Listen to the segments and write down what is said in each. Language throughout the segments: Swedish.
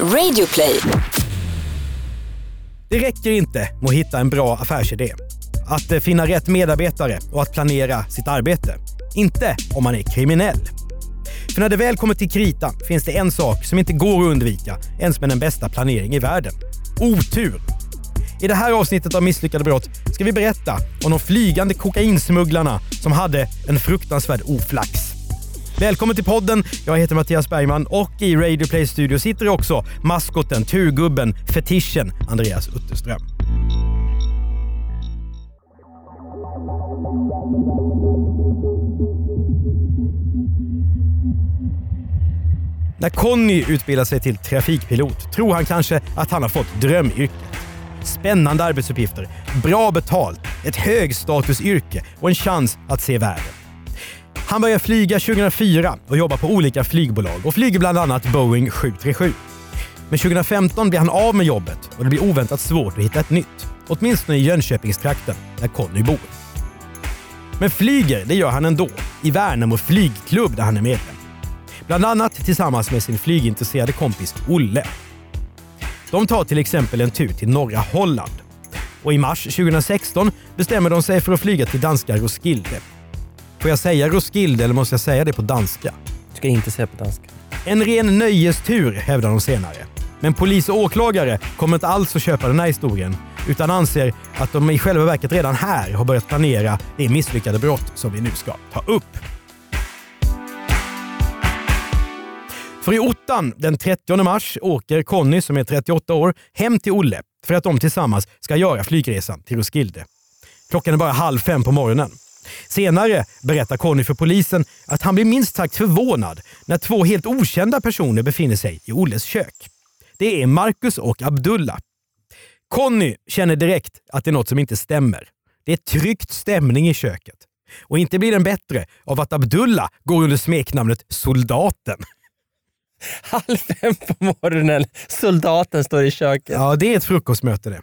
Radioplay. Det räcker inte med att hitta en bra affärsidé. Att eh, finna rätt medarbetare och att planera sitt arbete. Inte om man är kriminell. För när det väl kommer till kritan finns det en sak som inte går att undvika ens med den bästa planering i världen. Otur. I det här avsnittet av Misslyckade brott ska vi berätta om de flygande kokainsmugglarna som hade en fruktansvärd oflax. Välkommen till podden. Jag heter Mattias Bergman och i Radio Play Studio sitter också maskoten, turgubben, fetischen Andreas Utterström. När Conny utbildar sig till trafikpilot tror han kanske att han har fått drömyrket. Spännande arbetsuppgifter, bra betalt, ett högstatusyrke och en chans att se världen. Han börjar flyga 2004 och jobbar på olika flygbolag och flyger bland annat Boeing 737. Men 2015 blir han av med jobbet och det blir oväntat svårt att hitta ett nytt. Åtminstone i Jönköpingstrakten, där Conny bor. Men flyger, det gör han ändå. I Värnamo flygklubb där han är medlem. Bland annat tillsammans med sin flygintresserade kompis Olle. De tar till exempel en tur till norra Holland. Och i mars 2016 bestämmer de sig för att flyga till danska Roskilde. Får jag säga Roskilde eller måste jag säga det på danska? Du ska inte säga på danska. En ren nöjestur, hävdar de senare. Men polis och åklagare kommer inte alls att köpa den här historien utan anser att de i själva verket redan här har börjat planera det misslyckade brott som vi nu ska ta upp. För i ottan den 30 mars åker Conny, som är 38 år, hem till Olle för att de tillsammans ska göra flygresan till Roskilde. Klockan är bara halv fem på morgonen. Senare berättar Conny för polisen att han blir minst sagt förvånad när två helt okända personer befinner sig i Olles kök. Det är Marcus och Abdullah. Conny känner direkt att det är något som inte stämmer. Det är tryckt stämning i köket. Och inte blir den bättre av att Abdullah går under smeknamnet Soldaten. Halv fem på morgonen, soldaten står i köket. Ja, det är ett frukostmöte det.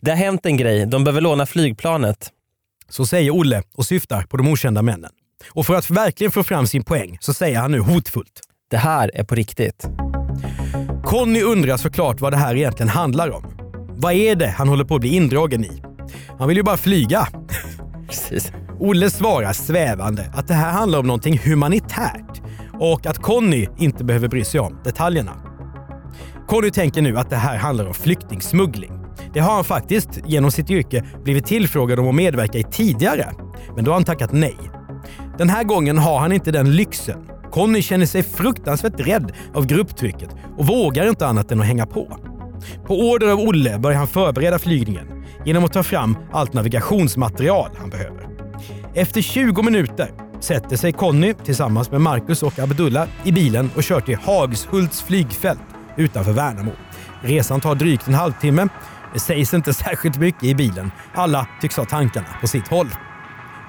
Det har hänt en grej, de behöver låna flygplanet. Så säger Olle och syftar på de okända männen. Och för att verkligen få fram sin poäng så säger han nu hotfullt. Det här är på riktigt. Conny undrar såklart vad det här egentligen handlar om. Vad är det han håller på att bli indragen i? Han vill ju bara flyga. Precis. Olle svarar svävande att det här handlar om någonting humanitärt och att Conny inte behöver bry sig om detaljerna. Conny tänker nu att det här handlar om flyktingsmuggling. Det har han faktiskt genom sitt yrke blivit tillfrågad om att medverka i tidigare, men då har han tackat nej. Den här gången har han inte den lyxen. Conny känner sig fruktansvärt rädd av grupptrycket och vågar inte annat än att hänga på. På order av Olle börjar han förbereda flygningen genom att ta fram allt navigationsmaterial han behöver. Efter 20 minuter sätter sig Conny tillsammans med Marcus och Abdullah i bilen och kör till Hagshults flygfält utanför Värnamo. Resan tar drygt en halvtimme. Det sägs inte särskilt mycket i bilen. Alla tycks ha tankarna på sitt håll.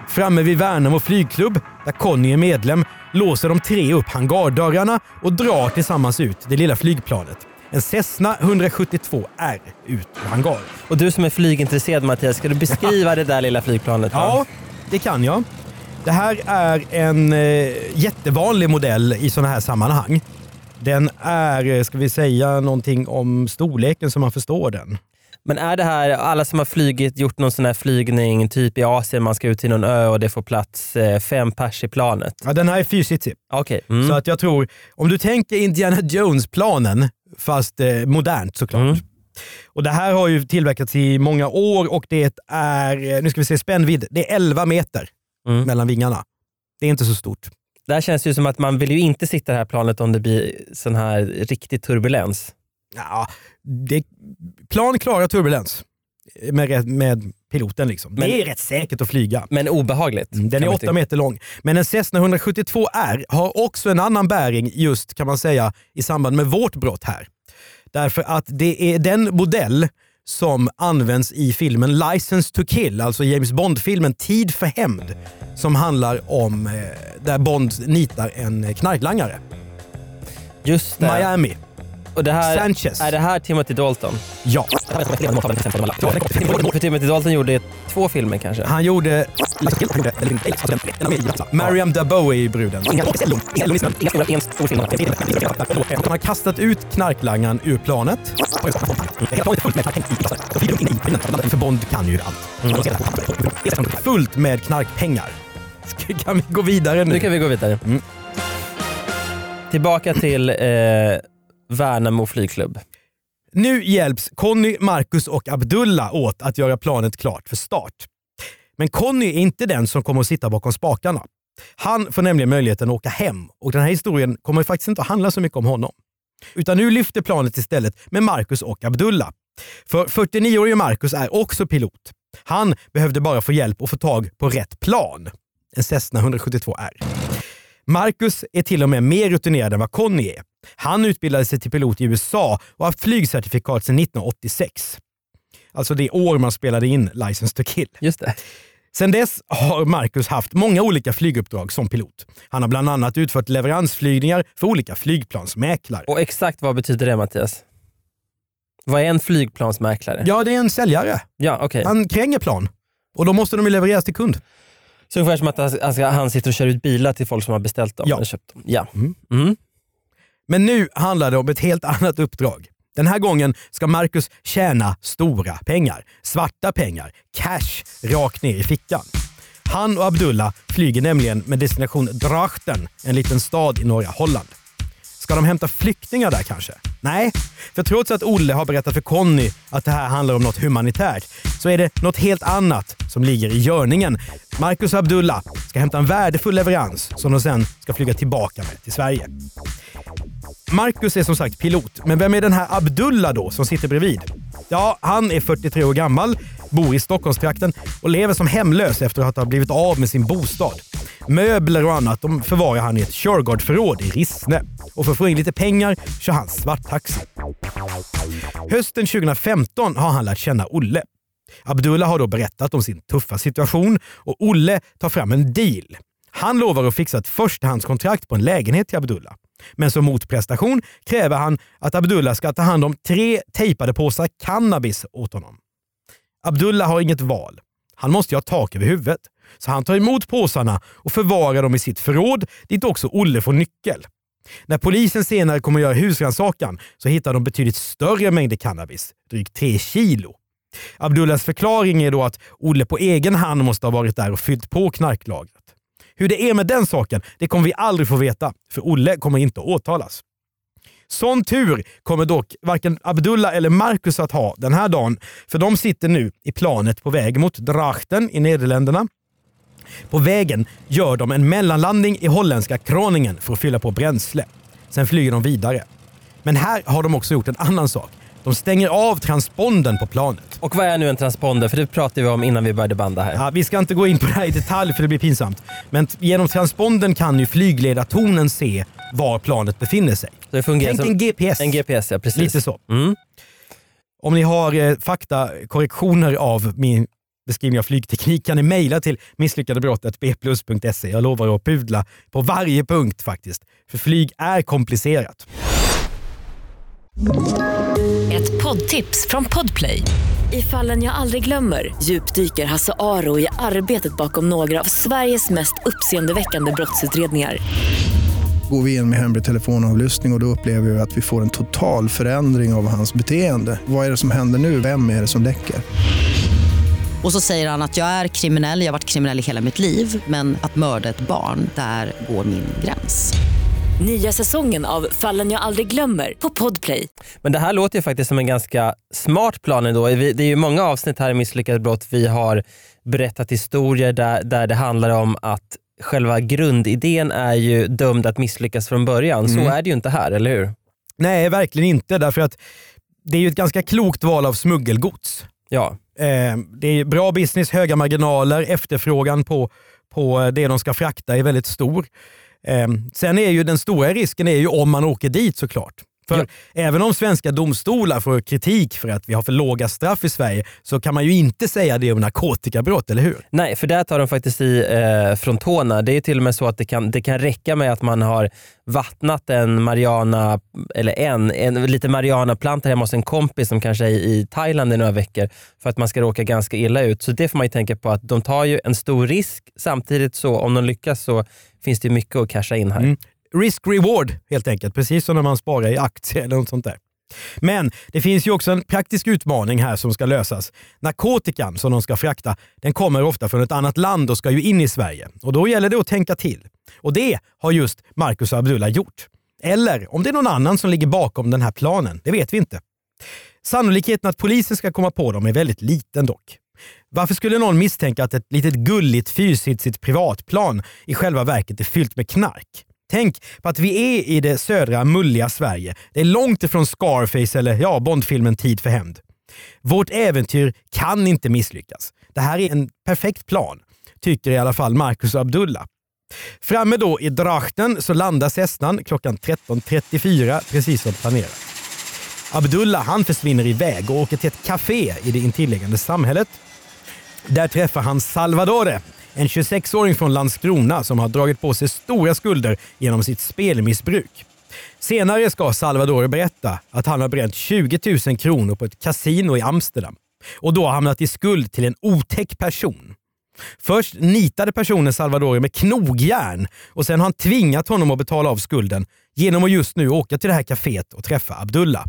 Framme vid Värnamo flygklubb, där Conny är medlem, låser de tre upp hangardörrarna och drar tillsammans ut det lilla flygplanet. En Cessna 172R ut ur hangaren. Och du som är flygintresserad Mattias, ska du beskriva det där lilla flygplanet? va? Ja, det kan jag. Det här är en eh, jättevanlig modell i sådana här sammanhang. Den är, eh, ska vi säga någonting om storleken så man förstår den? Men är det här, alla som har flygit, gjort någon sån här flygning, typ i Asien, man ska ut till någon ö och det får plats eh, fem pers i planet? Ja, den här är fyrsitsig. Okej. Mm. Så att jag tror, om du tänker Indiana Jones-planen, fast eh, modernt såklart. Mm. Och Det här har ju tillverkats i många år och det är, eh, nu ska vi se, spännvidd. Det är 11 meter Mm. mellan vingarna. Det är inte så stort. Det här känns ju som att man vill ju inte sitta i det här planet om det blir sån här riktig turbulens. Ja, det, plan klarar turbulens med, med piloten. Liksom. Men- det är rätt säkert att flyga. Men obehagligt. Den kan är man 8 tycka. meter lång. Men en Cessna 172R har också en annan bäring just kan man säga i samband med vårt brott här. Därför att det är den modell som används i filmen License to kill, alltså James Bond-filmen Tid för hämnd. Som handlar om eh, där Bond nitar en knarklangare. Just det. Miami. Och det här, Sanchez. Är det här Timothy Dalton? Ja. För Timothy Dalton gjorde två filmer kanske. Han gjorde... Mariam Daboe är bruden. De har kastat ut knarklangaren ur planet. För Bond kan ju allt. Fullt med knarkpengar. Kan vi gå vidare nu? Nu kan vi gå vidare. Mm. Tillbaka till eh, Värnamo flygklubb. Nu hjälps Conny, Marcus och Abdullah åt att göra planet klart för start. Men Conny är inte den som kommer att sitta bakom spakarna. Han får nämligen möjligheten att åka hem och den här historien kommer faktiskt inte att handla så mycket om honom. Utan nu lyfter planet istället med Marcus och Abdullah. För 49-årige Marcus är också pilot. Han behövde bara få hjälp att få tag på rätt plan. En Cessna 172R. Marcus är till och med mer rutinerad än vad Conny är. Han utbildade sig till pilot i USA och har flygcertifikat sedan 1986. Alltså det år man spelade in License to kill. Just det. Sedan dess har Marcus haft många olika flyguppdrag som pilot. Han har bland annat utfört leveransflygningar för olika flygplansmäklare. Och exakt vad betyder det Mattias? Vad är en flygplansmäklare? Ja, det är en säljare. Ja, okej. Han kränger plan och då måste de levereras till kund. Så ungefär som att han- ska- han sitter och kör ut bilar till folk som har beställt dem. Ja. Eller köpt dem. ja. Mm. Mm. Men nu handlar det om ett helt annat uppdrag. Den här gången ska Marcus tjäna stora pengar. Svarta pengar. Cash rakt ner i fickan. Han och Abdullah flyger nämligen med destination Drachten, en liten stad i norra Holland. Ska de hämta flyktingar där kanske? Nej, för trots att Olle har berättat för Conny att det här handlar om något humanitärt så är det något helt annat som ligger i görningen. Marcus och Abdullah ska hämta en värdefull leverans som de sen ska flyga tillbaka med till Sverige. Marcus är som sagt pilot, men vem är den här Abdullah då som sitter bredvid? Ja, han är 43 år gammal, bor i Stockholmstrakten och lever som hemlös efter att ha blivit av med sin bostad. Möbler och annat de förvarar han i ett Shurgard-förråd i Rissne. Och för att få in lite pengar kör han svarttaxi. Hösten 2015 har han lärt känna Olle. Abdullah har då berättat om sin tuffa situation och Olle tar fram en deal. Han lovar att fixa ett förstahandskontrakt på en lägenhet till Abdullah. Men som motprestation kräver han att Abdullah ska ta hand om tre tejpade påsar cannabis åt honom. Abdullah har inget val. Han måste ju ha tak över huvudet. Så han tar emot påsarna och förvarar dem i sitt förråd dit också Olle får nyckel. När polisen senare kommer att göra husrannsakan så hittar de betydligt större mängder cannabis, drygt 3 kilo. Abdullahs förklaring är då att Olle på egen hand måste ha varit där och fyllt på knarklagret. Hur det är med den saken, det kommer vi aldrig få veta, för Olle kommer inte att åtalas. Sån tur kommer dock varken Abdullah eller Marcus att ha den här dagen, för de sitter nu i planet på väg mot Drachten i Nederländerna. På vägen gör de en mellanlandning i holländska Kroningen för att fylla på bränsle. Sen flyger de vidare. Men här har de också gjort en annan sak. De stänger av transponden på planet. Och vad är nu en transponder? För det pratade vi om innan vi började banda här. Ja, vi ska inte gå in på det här i detalj för det blir pinsamt. Men genom transponden kan ju flygledartornen se var planet befinner sig. Så det fungerar Tänk som en GPS. en GPS, ja precis. Lite så. Mm. Om ni har eh, faktakorrektioner av min beskrivning av flygteknik kan ni mejla till misslyckadebrottet.bplus.se. Jag lovar att pudla på varje punkt faktiskt. För flyg är komplicerat. Ett poddtips från Podplay. I fallen jag aldrig glömmer djupdyker Hasse Aro i arbetet bakom några av Sveriges mest uppseendeväckande brottsutredningar. Går vi in med hemlig telefonavlyssning och, och då upplever vi att vi får en total förändring av hans beteende. Vad är det som händer nu? Vem är det som läcker? Och så säger han att jag är kriminell, jag har varit kriminell i hela mitt liv men att mörda ett barn, där går min gräns. Nya säsongen av Fallen jag aldrig glömmer på Podplay. Men det här låter ju faktiskt som en ganska smart plan ändå. Det är ju många avsnitt här i Misslyckat brott vi har berättat historier där, där det handlar om att själva grundidén är ju dömd att misslyckas från början. Så är det ju inte här, eller hur? Nej, verkligen inte. Därför att det är ju ett ganska klokt val av smuggelgods. Ja, Eh, det är bra business, höga marginaler, efterfrågan på, på det de ska frakta är väldigt stor. Eh, sen är ju den stora risken är ju om man åker dit såklart. För Ja. även om svenska domstolar får kritik för att vi har för låga straff i Sverige så kan man ju inte säga det om narkotikabrott, eller hur? Nej, för där tar de faktiskt i eh, från tårna. Det är till och med så att det kan, det kan räcka med att man har vattnat en marijuana, eller en, en lite marijuanaplanta hemma hos en kompis som kanske är i Thailand i några veckor för att man ska råka ganska illa ut. Så det får man ju tänka på att de tar ju en stor risk. Samtidigt så om de lyckas så finns det mycket att casha in här. Mm. Risk-reward helt enkelt, precis som när man sparar i aktier eller något sånt där. Men det finns ju också en praktisk utmaning här som ska lösas. Narkotikan som de ska frakta, den kommer ofta från ett annat land och ska ju in i Sverige. Och då gäller det att tänka till. Och det har just Marcus och Abdullah gjort. Eller om det är någon annan som ligger bakom den här planen, det vet vi inte. Sannolikheten att polisen ska komma på dem är väldigt liten dock. Varför skulle någon misstänka att ett litet gulligt fyrsitsigt privatplan i själva verket är fyllt med knark? Tänk på att vi är i det södra mulliga Sverige. Det är långt ifrån Scarface eller ja, Bondfilmen Tid för hämnd. Vårt äventyr kan inte misslyckas. Det här är en perfekt plan, tycker i alla fall Marcus och Abdullah. Framme då i Drachten så landar Cessnan klockan 13.34 precis som planerat. Abdullah han försvinner iväg och åker till ett café i det intilliggande samhället. Där träffar han Salvadore, en 26-åring från Landskrona som har dragit på sig stora skulder genom sitt spelmissbruk. Senare ska Salvador berätta att han har bränt 20 000 kronor på ett kasino i Amsterdam och då hamnat i skuld till en otäck person. Först nitade personen Salvador med knogjärn och sen har han tvingat honom att betala av skulden genom att just nu åka till det här kaféet och träffa Abdullah.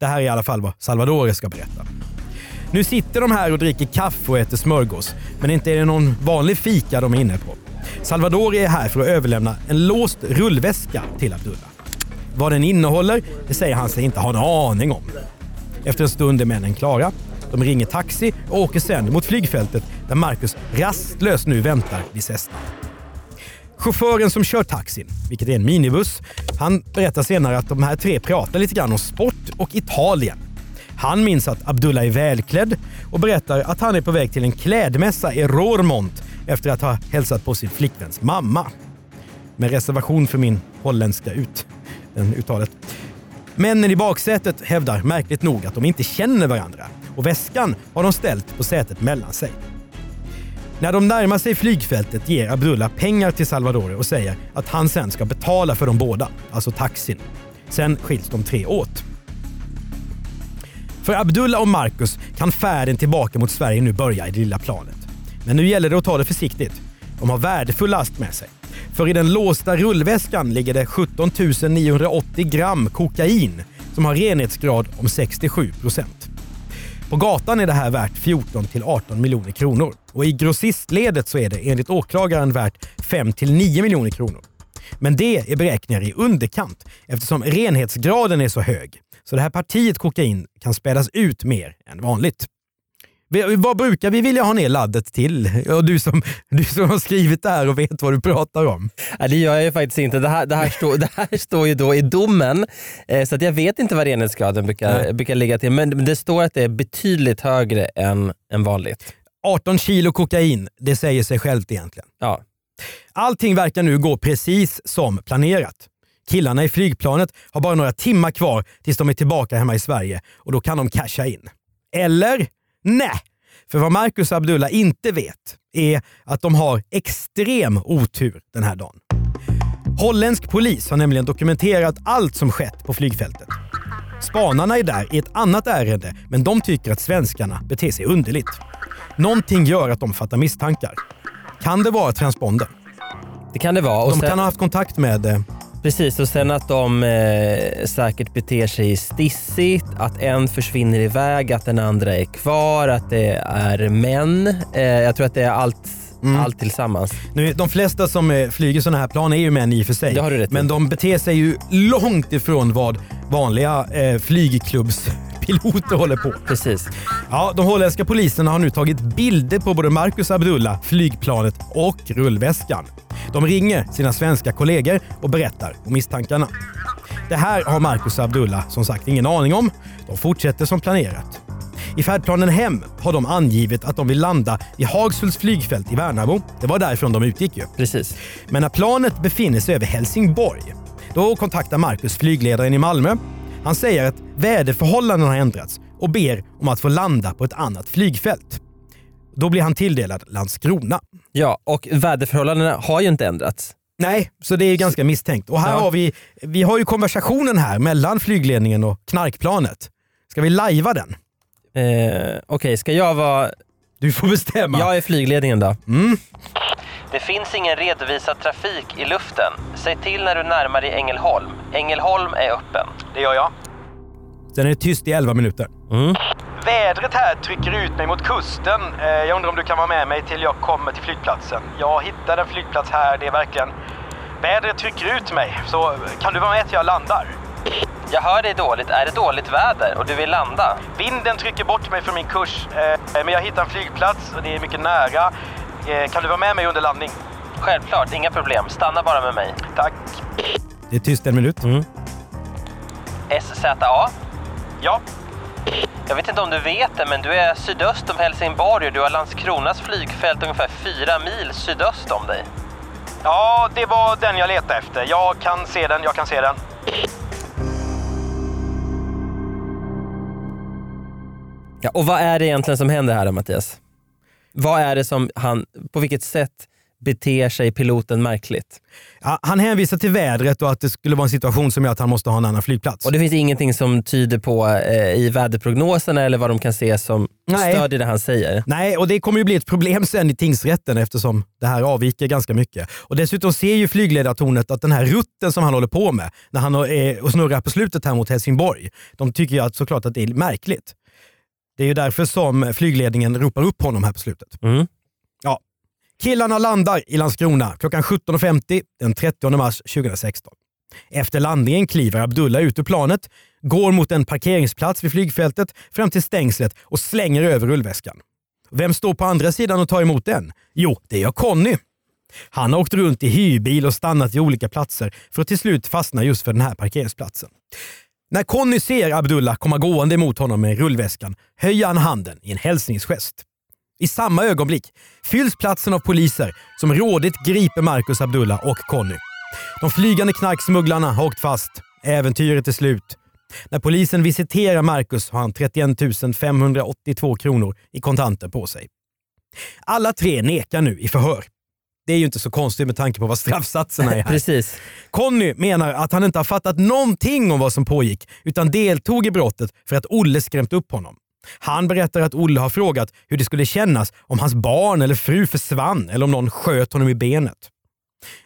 Det här är i alla fall vad Salvador ska berätta. Nu sitter de här och dricker kaffe och äter smörgås, men inte är det någon vanlig fika de är inne på. Salvador är här för att överlämna en låst rullväska till Abdullah. Vad den innehåller, det säger han sig inte ha en aning om. Efter en stund är männen klara. De ringer taxi och åker sen mot flygfältet där Marcus rastlöst nu väntar vid Cessna. Chauffören som kör taxin, vilket är en minibuss, han berättar senare att de här tre pratar lite grann om sport och Italien. Han minns att Abdullah är välklädd och berättar att han är på väg till en klädmässa i Rormont efter att ha hälsat på sin flickväns mamma. Med reservation för min holländska ut, den uttalet. Männen i baksätet hävdar märkligt nog att de inte känner varandra och väskan har de ställt på sätet mellan sig. När de närmar sig flygfältet ger Abdullah pengar till Salvador och säger att han sen ska betala för de båda, alltså taxin. Sen skiljs de tre åt. För Abdullah och Marcus kan färden tillbaka mot Sverige nu börja i det lilla planet. Men nu gäller det att ta det försiktigt. De har värdefull last med sig. För i den låsta rullväskan ligger det 17 980 gram kokain som har renhetsgrad om 67 procent. På gatan är det här värt 14 till 18 miljoner kronor och i grossistledet så är det enligt åklagaren värt 5 till 9 miljoner kronor. Men det är beräkningar i underkant eftersom renhetsgraden är så hög. Så det här partiet kokain kan spädas ut mer än vanligt. Vad brukar vi vilja ha ner laddet till? Och du, som, du som har skrivit det här och vet vad du pratar om. Nej, det gör jag ju faktiskt inte. Det här, det här, står, det här står ju då i domen, eh, så att jag vet inte vad renhetsgraden brukar, Nej. brukar ligga till. Men det står att det är betydligt högre än, än vanligt. 18 kilo kokain, det säger sig självt egentligen. Ja. Allting verkar nu gå precis som planerat. Killarna i flygplanet har bara några timmar kvar tills de är tillbaka hemma i Sverige och då kan de casha in. Eller? Nej! För vad Marcus och Abdullah inte vet är att de har extrem otur den här dagen. Holländsk polis har nämligen dokumenterat allt som skett på flygfältet. Spanarna är där i ett annat ärende, men de tycker att svenskarna beter sig underligt. Någonting gör att de fattar misstankar. Kan det vara transpondern? Det kan det vara. Och De sen, kan ha haft kontakt med... Precis, och sen att de eh, säkert beter sig stissigt, att en försvinner iväg, att den andra är kvar, att det är män. Eh, jag tror att det är allt, Mm. allt tillsammans. Nu, de flesta som eh, flyger sådana här plan är ju män i och för sig. Det har du rätt men de beter sig ju långt ifrån vad vanliga eh, flygklubbspiloter håller på. Precis. Ja, de holländska poliserna har nu tagit bilder på både Marcus Abdullah, flygplanet och rullväskan. De ringer sina svenska kollegor och berättar om misstankarna. Det här har Marcus Abdullah som sagt ingen aning om. De fortsätter som planerat. I färdplanen hem har de angivit att de vill landa i Hagshults flygfält i Värnamo. Det var därifrån de utgick ju. Precis. Men när planet befinner sig över Helsingborg, då kontaktar Marcus flygledaren i Malmö. Han säger att väderförhållandena har ändrats och ber om att få landa på ett annat flygfält. Då blir han tilldelad Landskrona. Ja, och väderförhållandena har ju inte ändrats. Nej, så det är ganska misstänkt. Och här Ja. har vi, vi har ju konversationen här mellan flygledningen och knarkplanet. Ska vi lajva den? Eh, Okej, ska jag vara... Du får bestämma. Jag är flygledningen då. Mm. Det finns ingen redovisad trafik i luften. Säg till när du närmar dig Ängelholm. Ängelholm är öppen. Det gör jag. Sen är det tyst i 11 minuter. Mm. Vädret här trycker ut mig mot kusten. Eh, Jag undrar om du kan vara med mig till jag kommer till flygplatsen. Jag hittade en flygplats här. Det är verkligen... Vädret trycker ut mig. Så kan du vara med till jag landar? Jag hör dig dåligt. Är det dåligt väder och du vill landa? Vinden trycker bort mig från min kurs. eh, Men jag hittar en flygplats och det är mycket nära. Eh, Kan du vara med mig under landning? Självklart, inga problem. Stanna bara med mig. Tack. Det är tyst en minut. SZA? Ja. Jag vet inte om du vet det, men du är sydöst om Helsingborg och du har Landskronas flygfält ungefär fyra mil sydöst om dig. Ja, det var den jag letade efter. Jag kan se den, jag kan se den. Ja, och vad är det egentligen som händer här då, Mattias? Vad är det som han, på vilket sätt beter sig piloten märkligt? Ja, han hänvisar till vädret och att det skulle vara en situation som gör att han måste ha en annan flygplats. Och det finns ingenting som tyder på eh, i väderprognoserna eller vad de kan se som Nej. stödjer det han säger. Nej, och det kommer ju bli ett problem sen i tingsrätten eftersom det här avviker ganska mycket. Och Dessutom ser ju flygledartornet att den här rutten som han håller på med när han och snurrar på slutet här mot Helsingborg, de tycker ju att, såklart att det är märkligt. Det är ju därför som flygledningen ropar upp honom här på slutet. Mm. Killarna landar i Landskrona klockan 17.50 den 30 mars 2016. Efter landningen kliver Abdullah ut ur planet, går mot en parkeringsplats vid flygfältet fram till stängslet och slänger över rullväskan. Vem står på andra sidan och tar emot den? Jo, det gör Conny. Han har åkt runt i hyrbil och stannat i olika platser för att till slut fastna just för den här parkeringsplatsen. När Conny ser Abdullah komma gående mot honom med rullväskan höjer han handen i en hälsningsgest. I samma ögonblick fylls platsen av poliser som rådigt griper Marcus Abdullah och Conny. De flygande knarksmugglarna har åkt fast. Äventyret är slut. När polisen visiterar Marcus har han 31 582 kronor i kontanter på sig. Alla tre nekar nu i förhör. Det är ju inte så konstigt med tanke på vad straffsatserna är här. Precis. Conny menar att han inte har fattat någonting om vad som pågick utan deltog i brottet för att Olle skrämt upp honom. Han berättar att Olle har frågat hur det skulle kännas om hans barn eller fru försvann eller om någon sköt honom i benet.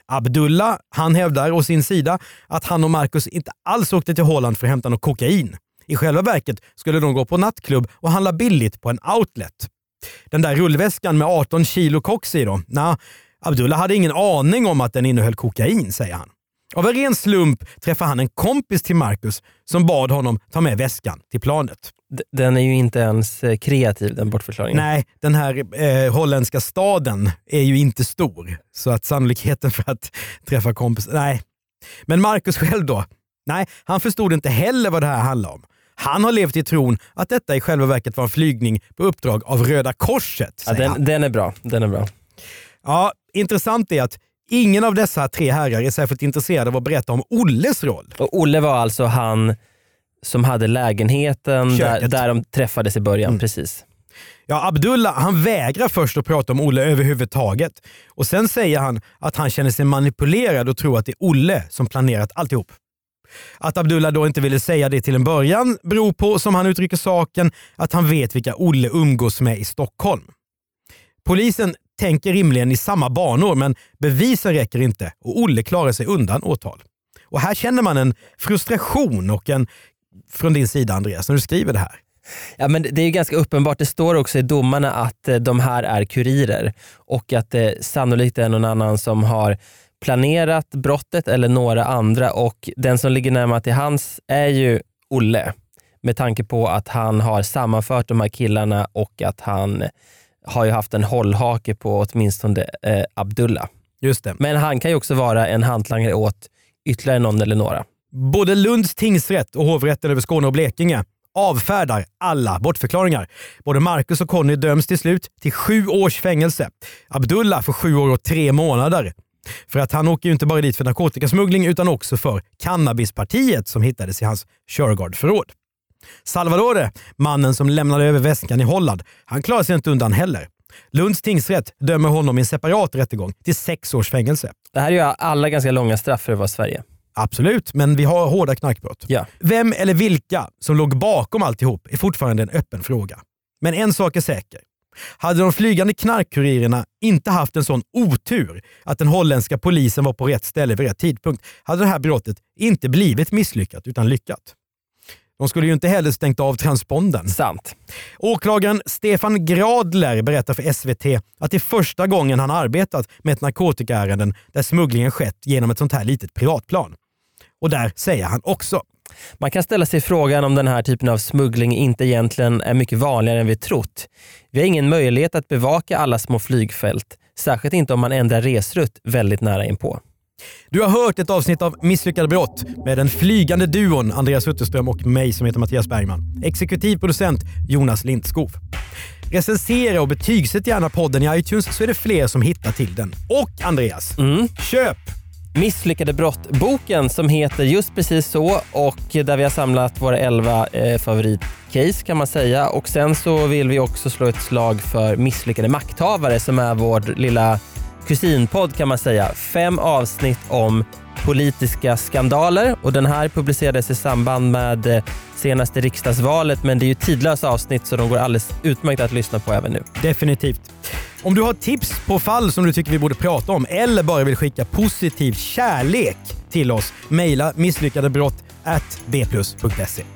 Abdullah han hävdar å sin sida att han och Marcus inte alls åkte till Holland för att hämta något kokain. I själva verket skulle de gå på nattklubb och handla billigt på en outlet. Den där rullväskan med 18 kilo koks i då? Nah, Abdullah hade ingen aning om att den innehöll kokain, säger han. Av en ren slump träffar han en kompis till Marcus som bad honom ta med väskan till planet. Den är ju inte ens eh, kreativ den bortförklaringen. Nej, den här eh, holländska staden är ju inte stor. Så att sannolikheten för att träffa kompis... Nej. Men Marcus själv då? Nej, han förstod inte heller vad det här handlar om. Han har levt i tron att detta i själva verket var en flygning på uppdrag av Röda Korset. Ja, den, den är bra. Den är bra. Ja, intressant är att ingen av dessa tre herrar är särskilt intresserad av att berätta om Olles roll. Och Olle var alltså han som hade lägenheten där, där de träffades i början. Mm. Precis. Ja, Abdullah han vägrar först att prata om Olle överhuvudtaget. Och Sen säger han att han känner sig manipulerad och tror att det är Olle som planerat alltihop. Att Abdullah då inte ville säga det till en början beror på, som han uttrycker saken, att han vet vilka Olle umgås med i Stockholm. Polisen tänker rimligen i samma banor men bevisen räcker inte och Olle klarar sig undan åtal. Och Här känner man en frustration och en, från din sida Andreas när du skriver det här. Ja, men det är ju ganska uppenbart, det står också i domarna att eh, de här är kurirer och att det sannolikt är någon annan som har planerat brottet eller några andra och den som ligger närmast till hans är ju Olle med tanke på att han har sammanfört de här killarna och att han har ju haft en hållhake på åtminstone eh, Abdullah. Just det. Men han kan ju också vara en hantlangare åt ytterligare någon eller några. Både Lunds tingsrätt och hovrätten över Skåne och Blekinge avfärdar alla bortförklaringar. Både Marcus och Conny döms till slut till sju års fängelse. Abdullah får sju år och tre månader. För att han åker ju inte bara dit för narkotikasmuggling utan också för cannabispartiet som hittades i hans Shergard-förråd. Salvadore, mannen som lämnade över väskan i Holland, han klarar sig inte undan heller. Lunds tingsrätt dömer honom i en separat rättegång till sex års fängelse. Det här är ju alla ganska långa straff för att vara Sverige. Absolut, men vi har hårda knarkbrott. Ja. Vem eller vilka som låg bakom alltihop är fortfarande en öppen fråga. Men en sak är säker. Hade de flygande knarkkurirerna inte haft en sån otur att den holländska polisen var på rätt ställe vid rätt tidpunkt hade det här brottet inte blivit misslyckat utan lyckat. De skulle ju inte heller stängt av transpondern. Sant. Åklagaren Stefan Gradler berättar för SVT att det är första gången han arbetat med ett narkotikaärenden där smugglingen skett genom ett sånt här litet privatplan. Och där säger han också Man kan ställa sig frågan om den här typen av smuggling inte egentligen är mycket vanligare än vi trott. Vi har ingen möjlighet att bevaka alla små flygfält, särskilt inte om man ändrar resrutt väldigt nära inpå. Du har hört ett avsnitt av Misslyckade brott med den flygande duon Andreas Utterström och mig som heter Mattias Bergman. Exekutiv producent Jonas Lindskov. Recensera och betygsätt gärna podden i iTunes så är det fler som hittar till den. Och Andreas, Mm. köp! Misslyckade brott-boken som heter just precis så och där vi har samlat våra 11 eh, favoritcase kan man säga. Och Sen så vill vi också slå ett slag för Misslyckade makthavare som är vår lilla kusinpodd kan man säga. Fem avsnitt om politiska skandaler och den här publicerades i samband med eh, senaste riksdagsvalet men det är ju tidlösa avsnitt så de går alldeles utmärkt att lyssna på även nu. Definitivt. Om du har tips på fall som du tycker vi borde prata om eller bara vill skicka positiv kärlek till oss, mejla misslyckadebrott bplus.se.